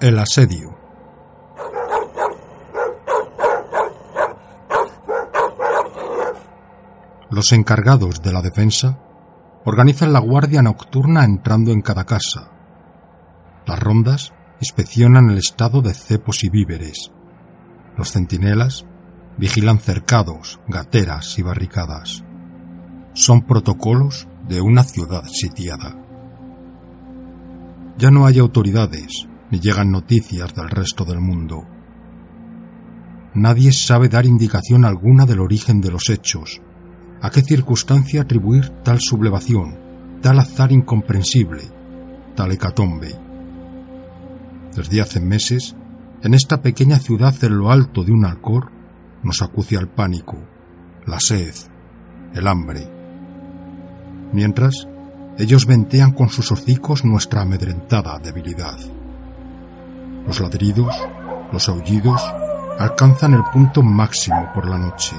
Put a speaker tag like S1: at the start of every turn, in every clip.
S1: El asedio. Los encargados de la defensa organizan la guardia nocturna entrando en cada casa. Las rondas inspeccionan el estado de cepos y víveres. Los centinelas vigilan cercados, gateras y barricadas. Son protocolos de una ciudad sitiada. Ya no hay autoridades, ni llegan noticias del resto del mundo. Nadie sabe dar indicación alguna del origen de los hechos, a qué circunstancia atribuir tal sublevación, tal azar incomprensible, tal hecatombe. Desde hace meses, en esta pequeña ciudad en lo alto de un alcor, nos acucia el pánico, la sed, el hambre. Mientras, ellos ventean con sus hocicos nuestra amedrentada debilidad. Los ladridos, los aullidos, alcanzan el punto máximo por la noche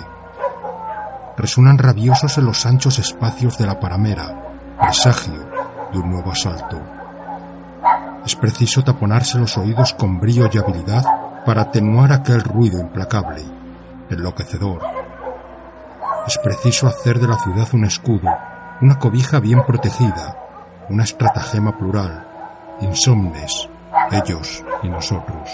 S1: resuenan rabiosos en los anchos espacios de la paramera, presagio de un nuevo asalto. Es preciso taponarse los oídos con brío y habilidad para atenuar aquel ruido implacable, enloquecedor. Es preciso hacer de la ciudad un escudo, una cobija bien protegida, una estratagema plural, insomnes, ellos y nosotros.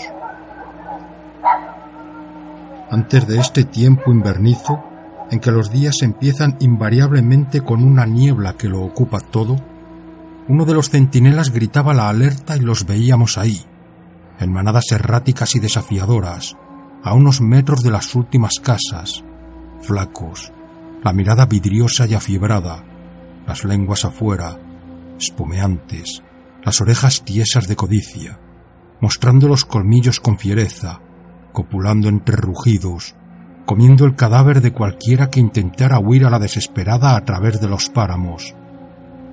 S1: Antes de este tiempo invernizo, en que los días empiezan invariablemente con una niebla que lo ocupa todo, uno de los centinelas gritaba la alerta y los veíamos ahí, en manadas erráticas y desafiadoras, a unos metros de las últimas casas, flacos, la mirada vidriosa y afiebrada, las lenguas afuera, espumeantes, las orejas tiesas de codicia, mostrando los colmillos con fiereza, copulando entre rugidos, comiendo el cadáver de cualquiera que intentara huir a la desesperada a través de los páramos,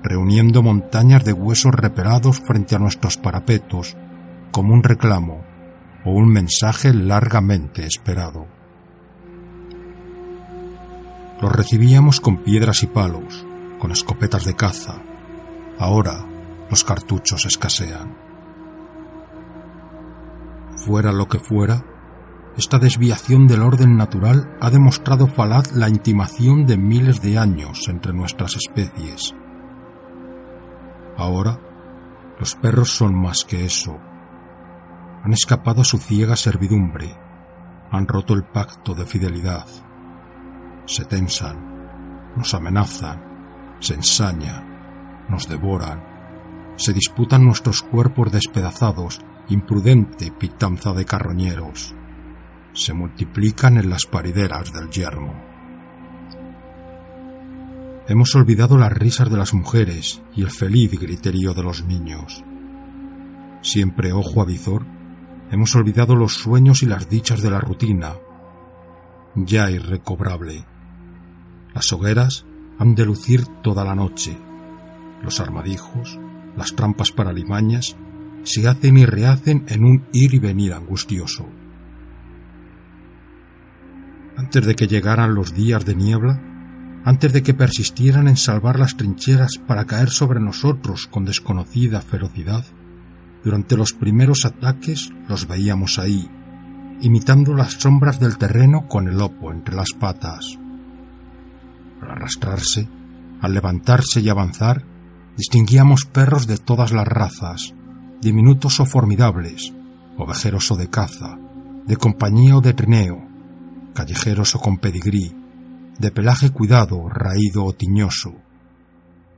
S1: reuniendo montañas de huesos repelados frente a nuestros parapetos, como un reclamo o un mensaje largamente esperado. Los recibíamos con piedras y palos, con escopetas de caza. Ahora los cartuchos escasean. Fuera lo que fuera, esta desviación del orden natural ha demostrado falaz la intimación de miles de años entre nuestras especies. Ahora, los perros son más que eso. Han escapado a su ciega servidumbre, han roto el pacto de fidelidad. Se tensan, nos amenazan, se ensañan, nos devoran, se disputan nuestros cuerpos despedazados, imprudente pitanza de carroñeros se multiplican en las parideras del yermo. Hemos olvidado las risas de las mujeres y el feliz griterío de los niños. Siempre ojo a visor, hemos olvidado los sueños y las dichas de la rutina, ya irrecobrable. Las hogueras han de lucir toda la noche. Los armadijos, las trampas para limañas, se hacen y rehacen en un ir y venir angustioso antes de que llegaran los días de niebla, antes de que persistieran en salvar las trincheras para caer sobre nosotros con desconocida ferocidad, durante los primeros ataques los veíamos ahí, imitando las sombras del terreno con el opo entre las patas. Al arrastrarse, al levantarse y avanzar, distinguíamos perros de todas las razas, diminutos o formidables, ovejeros o de caza, de compañía o de trineo, callejeros o con pedigrí, de pelaje cuidado, raído o tiñoso,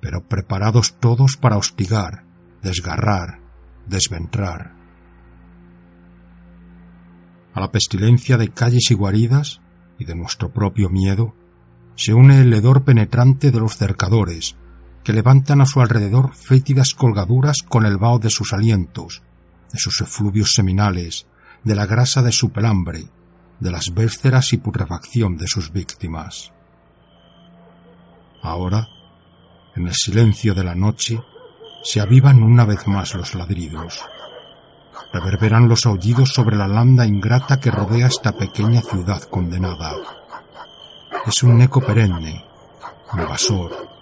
S1: pero preparados todos para hostigar, desgarrar, desventrar. A la pestilencia de calles y guaridas y de nuestro propio miedo, se une el hedor penetrante de los cercadores, que levantan a su alrededor fétidas colgaduras con el vaho de sus alientos, de sus efluvios seminales, de la grasa de su pelambre, de las vísceras y putrefacción de sus víctimas. Ahora, en el silencio de la noche, se avivan una vez más los ladridos. Reverberan los aullidos sobre la landa ingrata que rodea esta pequeña ciudad condenada. Es un eco perenne, invasor,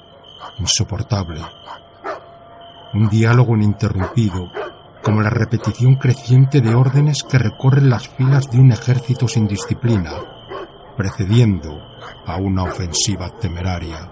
S1: insoportable. Un diálogo ininterrumpido como la repetición creciente de órdenes que recorren las filas de un ejército sin disciplina, precediendo a una ofensiva temeraria.